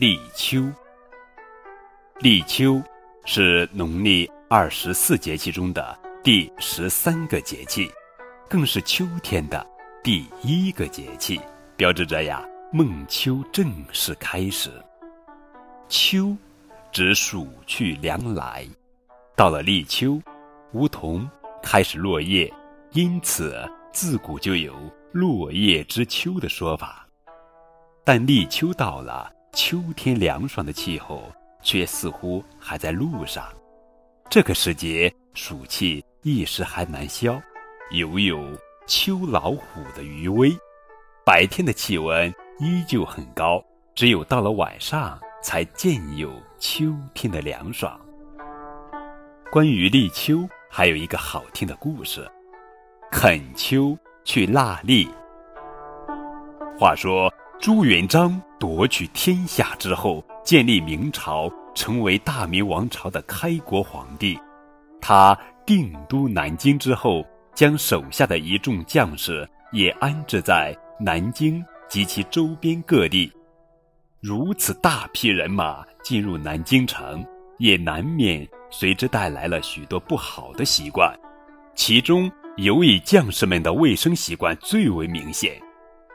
立秋。立秋是农历二十四节气中的第十三个节气，更是秋天的第一个节气，标志着呀孟秋正式开始。秋，指暑去凉来，到了立秋，梧桐开始落叶，因此自古就有“落叶知秋”的说法。但立秋到了，秋天凉爽的气候。却似乎还在路上。这个时节，暑气一时还难消，犹有秋老虎的余威。白天的气温依旧很高，只有到了晚上，才渐有秋天的凉爽。关于立秋，还有一个好听的故事：恳秋去腊栗。话说朱元璋夺取天下之后。建立明朝，成为大明王朝的开国皇帝。他定都南京之后，将手下的一众将士也安置在南京及其周边各地。如此大批人马进入南京城，也难免随之带来了许多不好的习惯。其中尤以将士们的卫生习惯最为明显。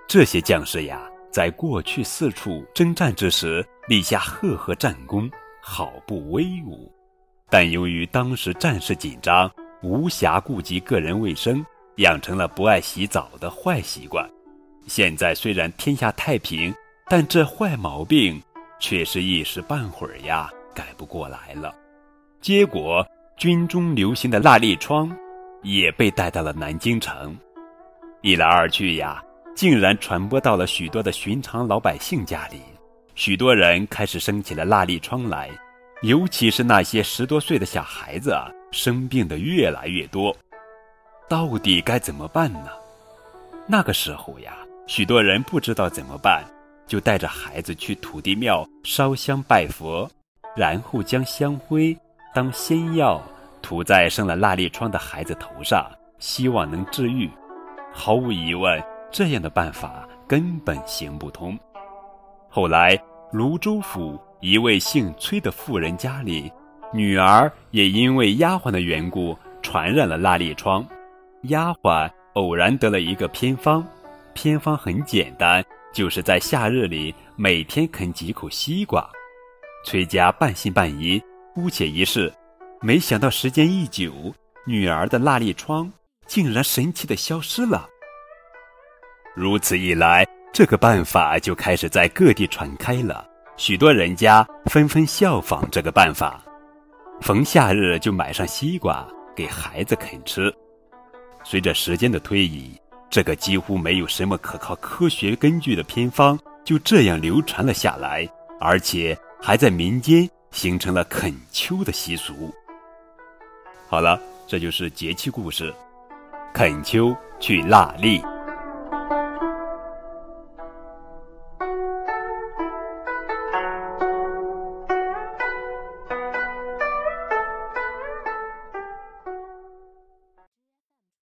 这些将士呀。在过去四处征战之时，立下赫赫战功，好不威武。但由于当时战事紧张，无暇顾及个人卫生，养成了不爱洗澡的坏习惯。现在虽然天下太平，但这坏毛病却是一时半会儿呀改不过来了。结果军中流行的蜡粒疮也被带到了南京城。一来二去呀。竟然传播到了许多的寻常老百姓家里，许多人开始生起了蜡粒疮来，尤其是那些十多岁的小孩子，生病的越来越多。到底该怎么办呢？那个时候呀，许多人不知道怎么办，就带着孩子去土地庙烧香拜佛，然后将香灰当仙药涂在生了蜡粒疮的孩子头上，希望能治愈。毫无疑问。这样的办法根本行不通。后来，泸州府一位姓崔的妇人家里，女儿也因为丫鬟的缘故传染了蜡粒疮。丫鬟偶然得了一个偏方，偏方很简单，就是在夏日里每天啃几口西瓜。崔家半信半疑，姑且一试。没想到时间一久，女儿的蜡粒疮竟然神奇的消失了。如此一来，这个办法就开始在各地传开了。许多人家纷纷效仿这个办法，逢夏日就买上西瓜给孩子啃吃。随着时间的推移，这个几乎没有什么可靠科学根据的偏方就这样流传了下来，而且还在民间形成了啃秋的习俗。好了，这就是节气故事，啃秋去腊栗。